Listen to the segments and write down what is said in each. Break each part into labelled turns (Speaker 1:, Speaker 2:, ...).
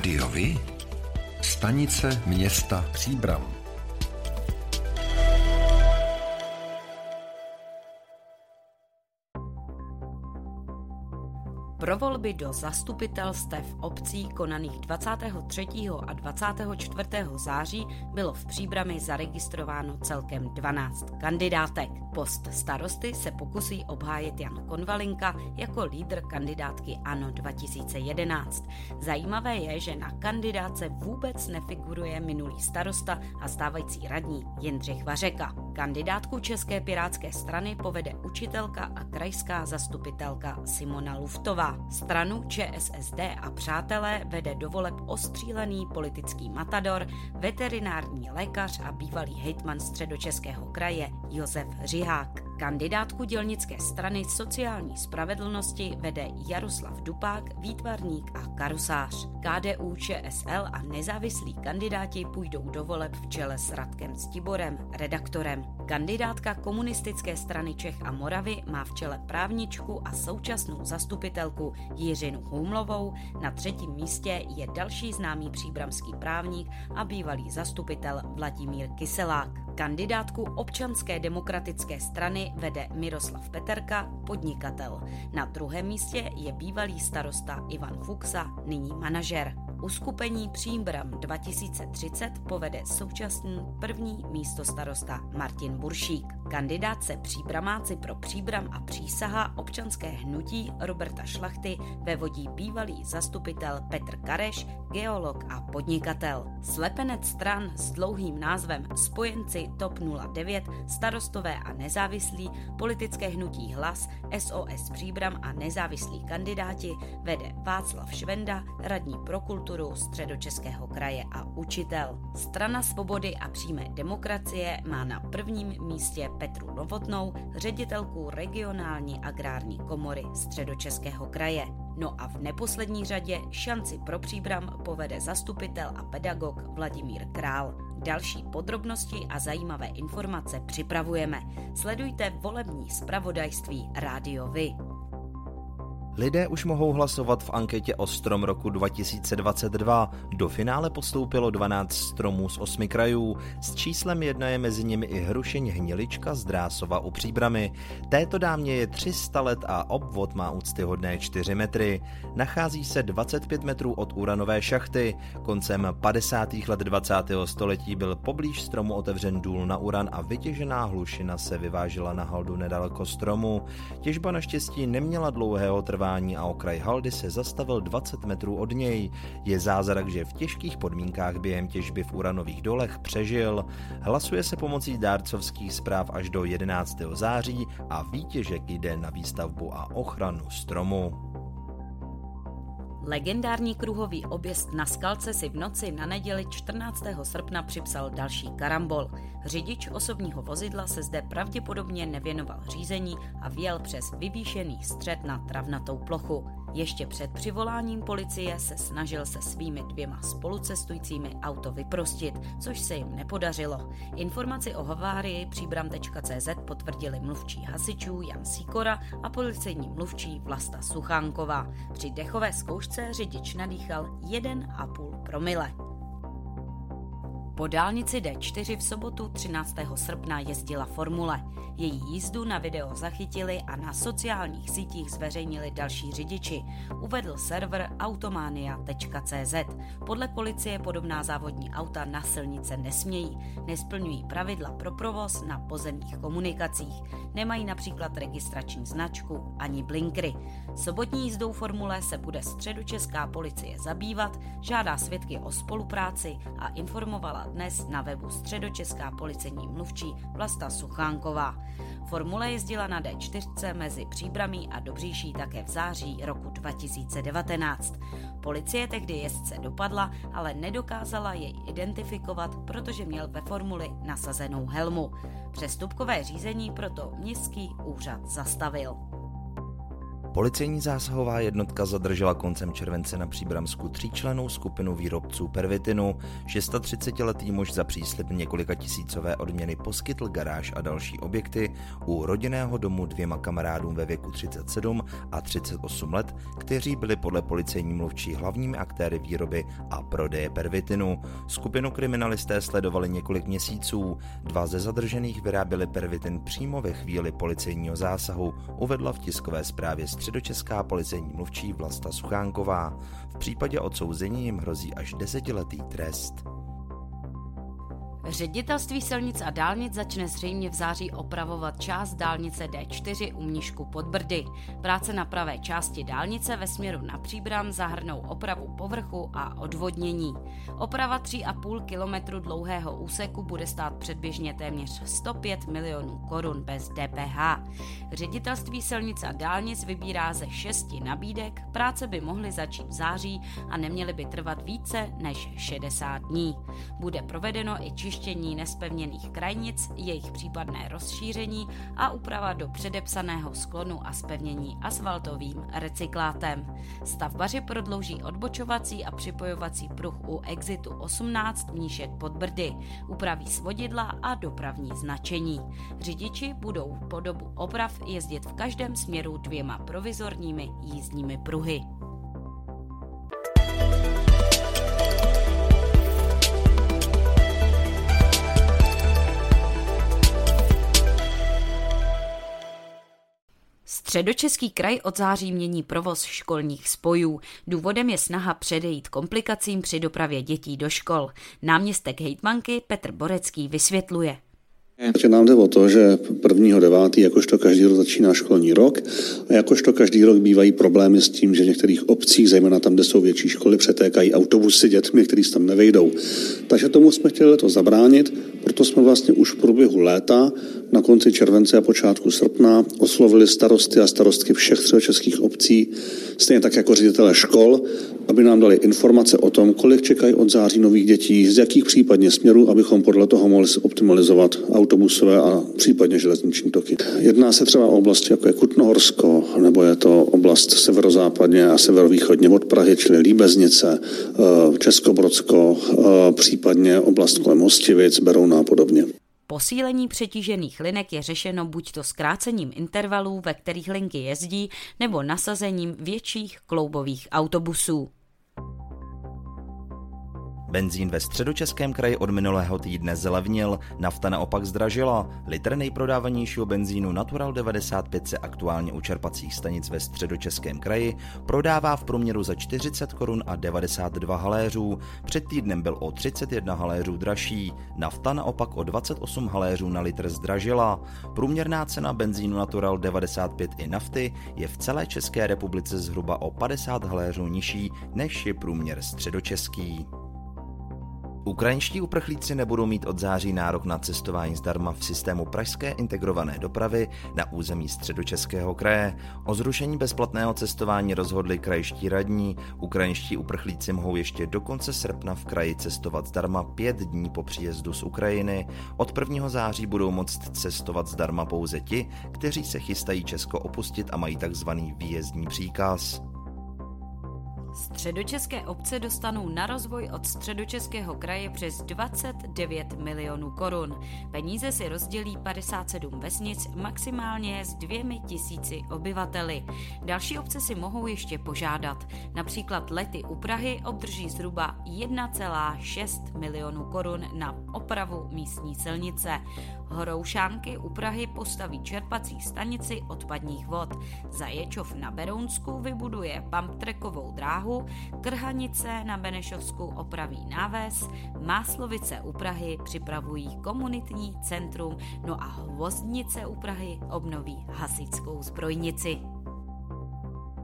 Speaker 1: Rádiovi? Stanice města Příbram.
Speaker 2: Pro volby do zastupitelstev obcí konaných 23. a 24. září bylo v Příbrami zaregistrováno celkem 12 kandidátek. Post starosty se pokusí obhájit Jan Konvalinka jako lídr kandidátky ANO 2011. Zajímavé je, že na kandidáce vůbec nefiguruje minulý starosta a stávající radní Jindřich Vařeka. Kandidátku České pirátské strany povede učitelka a krajská zastupitelka Simona Luftová. Stranu ČSSD a přátelé vede do voleb ostřílený politický matador, veterinární lékař a bývalý hejtman středočeského kraje Josef Jihak. Kandidátku dělnické strany sociální spravedlnosti vede Jaroslav Dupák, výtvarník a karusář. KDU, ČSL a nezávislí kandidáti půjdou do voleb v čele s Radkem Stiborem, redaktorem. Kandidátka komunistické strany Čech a Moravy má v čele právničku a současnou zastupitelku Jiřinu Humlovou. Na třetím místě je další známý příbramský právník a bývalý zastupitel Vladimír Kyselák. Kandidátku občanské demokratické strany vede Miroslav Peterka, podnikatel. Na druhém místě je bývalý starosta Ivan Fuxa, nyní manažer. Uskupení Příbram 2030 povede současný první místo starosta Martin Buršík. Kandidát se příbramáci pro Příbram a přísaha občanské hnutí Roberta Šlachty vevodí bývalý zastupitel Petr Kareš, geolog a podnikatel. Slepenec stran s dlouhým názvem Spojenci TOP 09, starostové a nezávislí, politické hnutí Hlas, SOS Příbram a nezávislí kandidáti vede Václav Švenda, radní pro kulturu středočeského kraje a učitel. Strana svobody a přímé demokracie má na prvním místě Petru Novotnou, ředitelku regionální agrární komory středočeského kraje. No a v neposlední řadě šanci pro příbram povede zastupitel a pedagog Vladimír Král. Další podrobnosti a zajímavé informace připravujeme. Sledujte volební zpravodajství Rádio Vy.
Speaker 3: Lidé už mohou hlasovat v anketě o strom roku 2022. Do finále postoupilo 12 stromů z 8 krajů. S číslem jedna je mezi nimi i Hrušeň Hnilička z Drásova u Příbramy. Této dámě je 300 let a obvod má úctyhodné 4 metry. Nachází se 25 metrů od uranové šachty. Koncem 50. let 20. století byl poblíž stromu otevřen důl na uran a vytěžená hlušina se vyvážela na haldu nedaleko stromu. Těžba naštěstí neměla dlouhého trvání trvání a okraj haldy se zastavil 20 metrů od něj. Je zázrak, že v těžkých podmínkách během těžby v uranových dolech přežil. Hlasuje se pomocí dárcovských zpráv až do 11. září a výtěžek jde na výstavbu a ochranu stromu.
Speaker 2: Legendární kruhový objezd na skalce si v noci na neděli 14. srpna připsal další karambol. Řidič osobního vozidla se zde pravděpodobně nevěnoval řízení a vjel přes vyvýšený střed na travnatou plochu. Ještě před přivoláním policie se snažil se svými dvěma spolucestujícími auto vyprostit, což se jim nepodařilo. Informaci o havárii příbram.cz potvrdili mluvčí hasičů Jan Sikora a policejní mluvčí Vlasta Suchánková. Při dechové zkoušce řidič nadýchal 1,5 promile. Po dálnici D4 v sobotu 13. srpna jezdila formule. Její jízdu na video zachytili a na sociálních sítích zveřejnili další řidiči, uvedl server automania.cz. Podle policie podobná závodní auta na silnice nesmějí, nesplňují pravidla pro provoz na pozemních komunikacích, nemají například registrační značku ani blinkry. Sobotní jízdou formule se bude středočeská policie zabývat, žádá svědky o spolupráci a informovala dnes na webu středočeská policejní mluvčí Vlasta Suchánková. Formule jezdila na D4 mezi Příbramí a Dobříší také v září roku 2019. Policie tehdy jezdce dopadla, ale nedokázala jej identifikovat, protože měl ve formuli nasazenou helmu. Přestupkové řízení proto městský úřad zastavil.
Speaker 3: Policejní zásahová jednotka zadržela koncem července na Příbramsku tříčlenou skupinu výrobců pervitinu. 630-letý muž za příslib několika tisícové odměny poskytl garáž a další objekty u rodinného domu dvěma kamarádům ve věku 37 a 38 let, kteří byli podle policejní mluvčí hlavními aktéry výroby a prodeje pervitinu. Skupinu kriminalisté sledovali několik měsíců. Dva ze zadržených vyráběli pervitin přímo ve chvíli policejního zásahu, uvedla v tiskové zprávě středočeská policejní mluvčí Vlasta Suchánková. V případě odsouzení jim hrozí až desetiletý trest.
Speaker 2: Ředitelství silnic a dálnic začne zřejmě v září opravovat část dálnice D4 u Mnišku pod Brdy. Práce na pravé části dálnice ve směru na Příbram zahrnou opravu povrchu a odvodnění. Oprava 3,5 kilometru dlouhého úseku bude stát předběžně téměř 105 milionů korun bez DPH. Ředitelství silnic a dálnic vybírá ze šesti nabídek, práce by mohly začít v září a neměly by trvat více než 60 dní. Bude provedeno i čištění čištění nespevněných krajnic, jejich případné rozšíření a úprava do předepsaného sklonu a spevnění asfaltovým recyklátem. Stavbaři prodlouží odbočovací a připojovací pruh u exitu 18 Mníšek pod Brdy, upraví svodidla a dopravní značení. Řidiči budou po dobu oprav jezdit v každém směru dvěma provizorními jízdními pruhy. Středočeský kraj od září mění provoz školních spojů. Důvodem je snaha předejít komplikacím při dopravě dětí do škol. Náměstek hejtmanky Petr Borecký vysvětluje.
Speaker 4: Takže nám jde o to, že prvního devátý, jakožto každý rok začíná školní rok a jakožto každý rok bývají problémy s tím, že v některých obcích, zejména tam, kde jsou větší školy, přetékají autobusy dětmi, kteří tam nevejdou. Takže tomu jsme chtěli to zabránit, proto jsme vlastně už v průběhu léta na konci července a počátku srpna oslovili starosty a starostky všech českých obcí, stejně tak jako ředitele škol, aby nám dali informace o tom, kolik čekají od září nových dětí, z jakých případně směrů, abychom podle toho mohli optimalizovat autobusové a případně železniční toky. Jedná se třeba o oblasti jako je Kutnohorsko, nebo je to oblast severozápadně a severovýchodně od Prahy, čili Líbeznice, eh, Českobrodsko, eh, případně oblast kolem Hostivic, A podobně.
Speaker 2: Posílení přetížených linek je řešeno buď to zkrácením intervalů, ve kterých linky jezdí, nebo nasazením větších kloubových autobusů.
Speaker 3: Benzín ve středočeském kraji od minulého týdne zlevnil, nafta naopak zdražila. Litr nejprodávanějšího benzínu Natural 95 se aktuálně u čerpacích stanic ve středočeském kraji prodává v průměru za 40 korun a 92 haléřů. Před týdnem byl o 31 haléřů dražší. Nafta naopak o 28 haléřů na litr zdražila. Průměrná cena benzínu Natural 95 i nafty je v celé České republice zhruba o 50 haléřů nižší než je průměr středočeský. Ukrajinští uprchlíci nebudou mít od září nárok na cestování zdarma v systému pražské integrované dopravy na území středočeského kraje. O zrušení bezplatného cestování rozhodli krajští radní. Ukrajinští uprchlíci mohou ještě do konce srpna v kraji cestovat zdarma pět dní po příjezdu z Ukrajiny. Od 1. září budou moct cestovat zdarma pouze ti, kteří se chystají Česko opustit a mají takzvaný výjezdní příkaz.
Speaker 2: Středočeské obce dostanou na rozvoj od středočeského kraje přes 29 milionů korun. Peníze si rozdělí 57 vesnic maximálně s dvěmi tisíci obyvateli. Další obce si mohou ještě požádat. Například lety u Prahy obdrží zhruba 1,6 milionů korun na opravu místní silnice. Horoušánky u Prahy postaví čerpací stanici odpadních vod. Zaječov na Berounsku vybuduje pumptrekovou dráhu, Krhanice na Benešovsku opraví náves, Máslovice u Prahy připravují komunitní centrum, no a Hvozdnice u Prahy obnoví hasickou zbrojnici.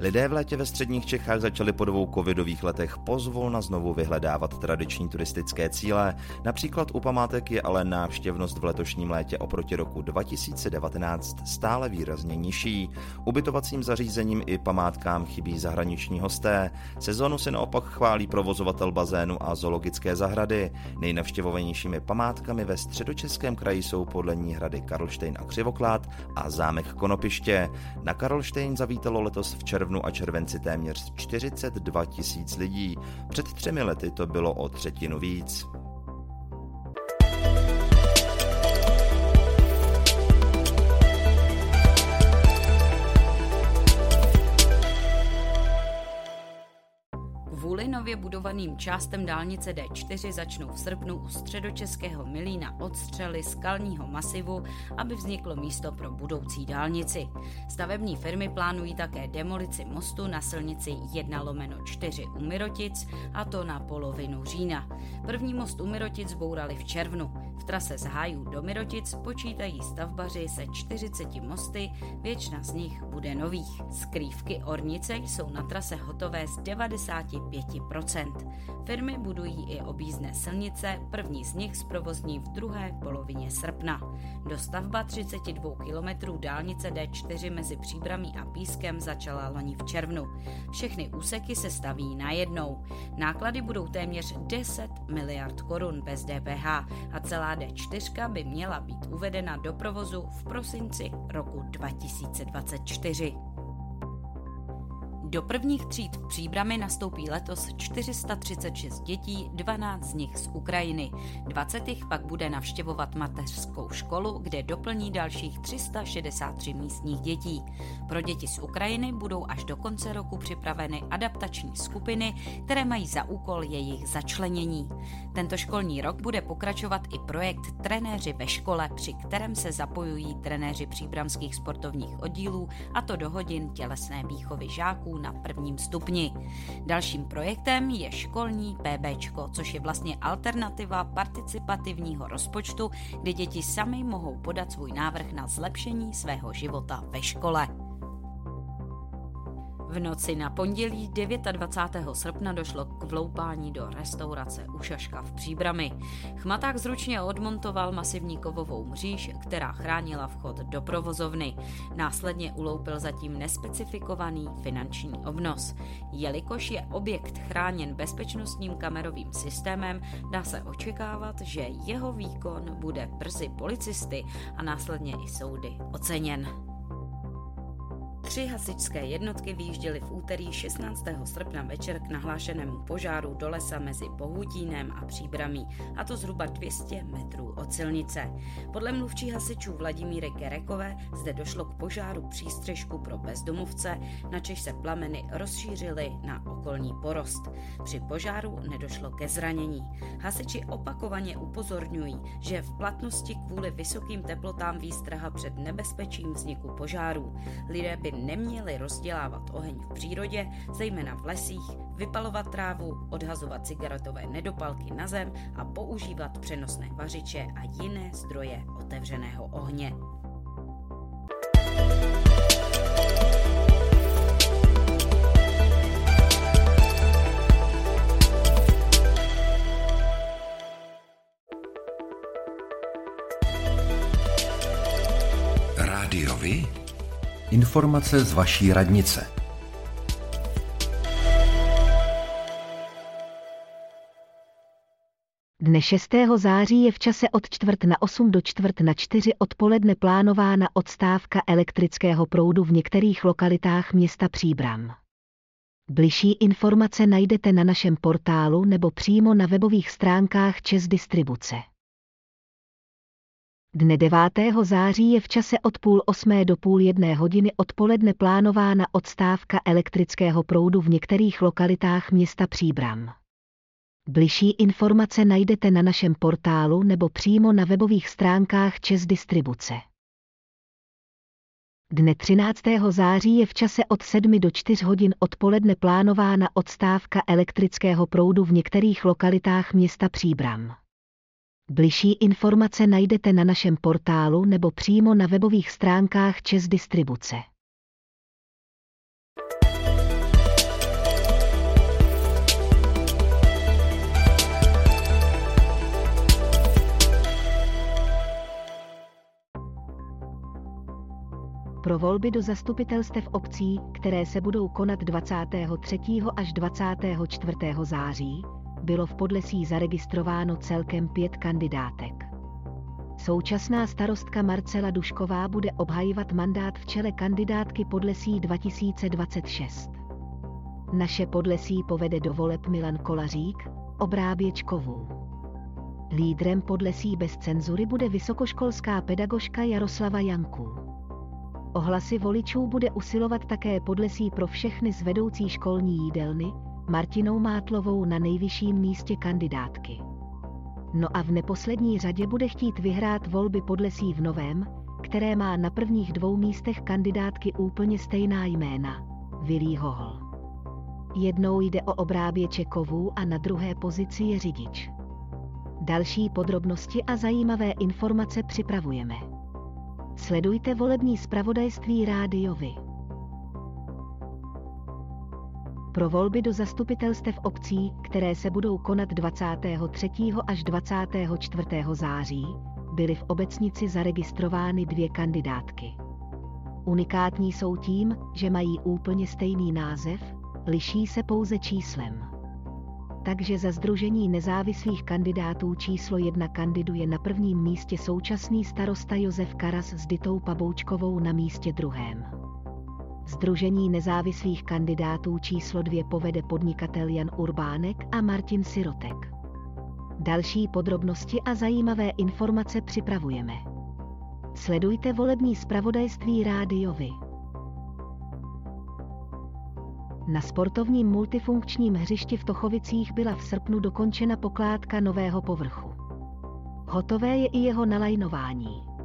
Speaker 3: Lidé v létě ve středních Čechách začali po dvou covidových letech pozvolna znovu vyhledávat tradiční turistické cíle. Například u památek je ale návštěvnost v letošním létě oproti roku 2019 stále výrazně nižší. Ubytovacím zařízením i památkám chybí zahraniční hosté. Sezonu se naopak chválí provozovatel bazénu a zoologické zahrady. Nejnavštěvovanějšími památkami ve středočeském kraji jsou podle ní hrady Karlštejn a Křivoklát a zámek Konopiště. Na Karlštejn zavítalo letos v červnu červnu a červenci téměř 42 tisíc lidí. Před třemi lety to bylo o třetinu víc.
Speaker 2: Kvůli nově budovaným částem dálnice D4 začnou v srpnu u středočeského Milína odstřely skalního masivu, aby vzniklo místo pro budoucí dálnici. Stavební firmy plánují také demolici mostu na silnici 1 lomeno 4 u Mirotic, a to na polovinu října. První most u Mirotic zbourali v červnu. V trase z Hájů do Mirotic počítají stavbaři se 40 mosty, většina z nich bude nových. Skrývky Ornice jsou na trase hotové z 95 Firmy budují i objízdné silnice, první z nich zprovozní v druhé polovině srpna. Dostavba 32 km dálnice D4 mezi Příbramí a Pískem začala loni v červnu. Všechny úseky se staví najednou. Náklady budou téměř 10 miliard korun bez DPH a celá D4 by měla být uvedena do provozu v prosinci roku 2024. Do prvních tříd v Příbrami nastoupí letos 436 dětí, 12 z nich z Ukrajiny. 20 jich pak bude navštěvovat mateřskou školu, kde doplní dalších 363 místních dětí. Pro děti z Ukrajiny budou až do konce roku připraveny adaptační skupiny, které mají za úkol jejich začlenění. Tento školní rok bude pokračovat i projekt Trenéři ve škole, při kterém se zapojují trenéři příbramských sportovních oddílů, a to do hodin tělesné výchovy žáků na prvním stupni. Dalším projektem je školní PB, což je vlastně alternativa participativního rozpočtu, kde děti sami mohou podat svůj návrh na zlepšení svého života ve škole. V noci na pondělí 29. srpna došlo k vloupání do restaurace Ušaška v Příbrami. Chmaták zručně odmontoval masivní kovovou mříž, která chránila vchod do provozovny. Následně uloupil zatím nespecifikovaný finanční obnos. Jelikož je objekt chráněn bezpečnostním kamerovým systémem, dá se očekávat, že jeho výkon bude brzy policisty a následně i soudy oceněn. Tři hasičské jednotky vyjížděly v úterý 16. srpna večer k nahlášenému požáru do lesa mezi Pohutínem a Příbramí, a to zhruba 200 metrů od silnice. Podle mluvčí hasičů Vladimíry Gerekové zde došlo k požáru přístřežku pro bezdomovce, na čež se plameny rozšířily na okolní porost. Při požáru nedošlo ke zranění. Hasiči opakovaně upozorňují, že v platnosti kvůli vysokým teplotám výstraha před nebezpečím vzniku požárů. Lidé by neměli rozdělávat oheň v přírodě, zejména v lesích, vypalovat trávu, odhazovat cigaretové nedopalky na zem a používat přenosné vařiče a jiné zdroje otevřeného ohně.
Speaker 1: Rádiovi? Informace z vaší radnice.
Speaker 5: Dne 6. září je v čase od čtvrt na 8 do čtvrt na 4 odpoledne plánována odstávka elektrického proudu v některých lokalitách města Příbram. Bližší informace najdete na našem portálu nebo přímo na webových stránkách Čes Distribuce. Dne 9. září je v čase od půl osmé do půl jedné hodiny odpoledne plánována odstávka elektrického proudu v některých lokalitách města Příbram. Bližší informace najdete na našem portálu nebo přímo na webových stránkách Čes Distribuce. Dne 13. září je v čase od 7 do 4 hodin odpoledne plánována odstávka elektrického proudu v některých lokalitách města Příbram. Bližší informace najdete na našem portálu nebo přímo na webových stránkách Čes Distribuce. pro volby do zastupitelstev obcí, které se budou konat 23. až 24. září, bylo v Podlesí zaregistrováno celkem pět kandidátek. Současná starostka Marcela Dušková bude obhajovat mandát v čele kandidátky Podlesí 2026. Naše Podlesí povede do voleb Milan Kolařík, obráběčkovů. Lídrem Podlesí bez cenzury bude vysokoškolská pedagožka Jaroslava Janků. Ohlasy voličů bude usilovat také Podlesí pro všechny z vedoucí školní jídelny, Martinou Mátlovou na nejvyšším místě kandidátky. No a v neposlední řadě bude chtít vyhrát volby Podlesí v Novém, které má na prvních dvou místech kandidátky úplně stejná jména. Vilí Hohol. Jednou jde o obráběče kovů a na druhé pozici je řidič. Další podrobnosti a zajímavé informace připravujeme. Sledujte volební zpravodajství rádiovi. Pro volby do zastupitelstev obcí, které se budou konat 23. až 24. září, byly v obecnici zaregistrovány dvě kandidátky. Unikátní jsou tím, že mají úplně stejný název, liší se pouze číslem. Takže za Združení nezávislých kandidátů číslo jedna kandiduje na prvním místě současný starosta Josef Karas s Ditou Paboučkovou na místě druhém. Združení nezávislých kandidátů číslo dvě povede podnikatel Jan Urbánek a Martin Sirotek. Další podrobnosti a zajímavé informace připravujeme. Sledujte volební zpravodajství rádiovi. Na sportovním multifunkčním hřišti v Tochovicích byla v srpnu dokončena pokládka nového povrchu. Hotové je i jeho nalajnování.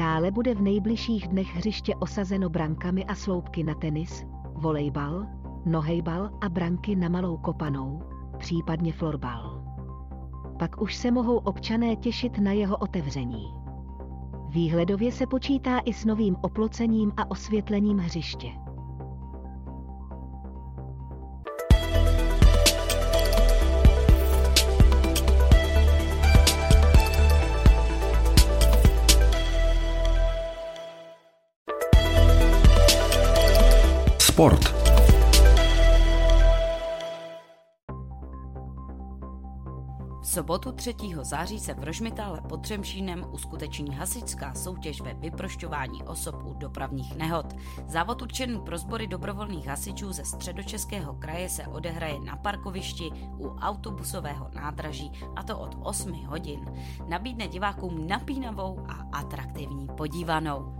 Speaker 5: Dále bude v nejbližších dnech hřiště osazeno brankami a sloupky na tenis, volejbal, nohejbal a branky na malou kopanou, případně florbal. Pak už se mohou občané těšit na jeho otevření. Výhledově se počítá i s novým oplocením a osvětlením hřiště.
Speaker 1: Sport.
Speaker 2: V sobotu 3. září se v Rožmitále pod Třemšínem uskuteční hasičská soutěž ve vyprošťování osob u dopravních nehod. Závod určený pro sbory dobrovolných hasičů ze středočeského kraje se odehraje na parkovišti u autobusového nádraží a to od 8 hodin. Nabídne divákům napínavou a atraktivní podívanou.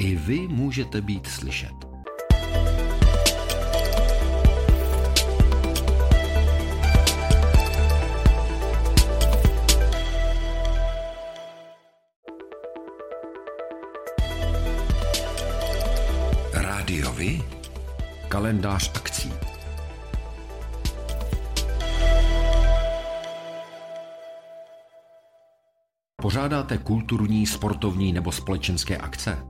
Speaker 1: I vy můžete být slyšet. Rádiovi? Kalendář akcí. Pořádáte kulturní, sportovní nebo společenské akce?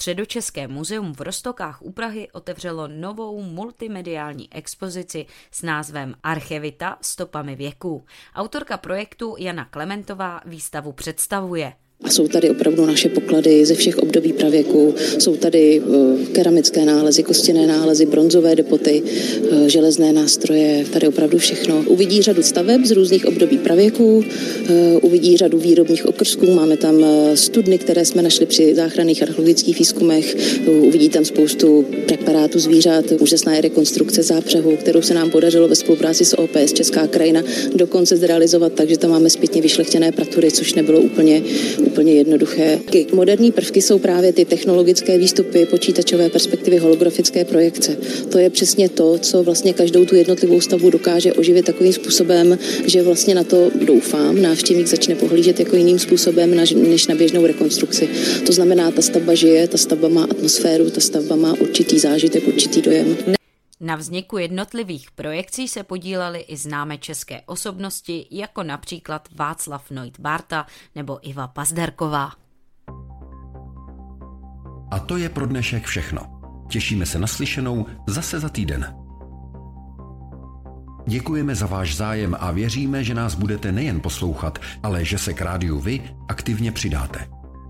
Speaker 2: Středočeské muzeum v Rostokách u Prahy otevřelo novou multimediální expozici s názvem Archevita stopami věků. Autorka projektu Jana Klementová výstavu představuje.
Speaker 6: A jsou tady opravdu naše poklady ze všech období pravěku. Jsou tady eh, keramické nálezy, kostěné nálezy, bronzové depoty, eh, železné nástroje, tady opravdu všechno. Uvidí řadu staveb z různých období pravěku, eh, uvidí řadu výrobních okrsků, máme tam studny, které jsme našli při záchranných archeologických výzkumech, uvidí tam spoustu preparátů zvířat, úžasná rekonstrukce zápřehu, kterou se nám podařilo ve spolupráci s OPS Česká krajina dokonce zrealizovat tak, že tam máme zpětně vyšlechtěné pratury, což nebylo úplně, úplně jednoduché. Moderní prvky jsou právě ty technologické výstupy, počítačové perspektivy, holografické projekce. To je přesně to, co vlastně každou tu jednotlivou stavbu dokáže oživit takovým způsobem, že vlastně na to doufám, návštěvník začne pohlížet jako jiným způsobem než na běžnou rekonstrukci. To znamená, ta stavba žije, ta stavba má atmosféru, ta stavba má určitý zážitek, určitý dojem.
Speaker 2: Na vzniku jednotlivých projekcí se podílely i známé české osobnosti, jako například Václav Noit Barta nebo Iva Pazderková.
Speaker 1: A to je pro dnešek všechno. Těšíme se na slyšenou zase za týden. Děkujeme za váš zájem a věříme, že nás budete nejen poslouchat, ale že se k rádiu vy aktivně přidáte.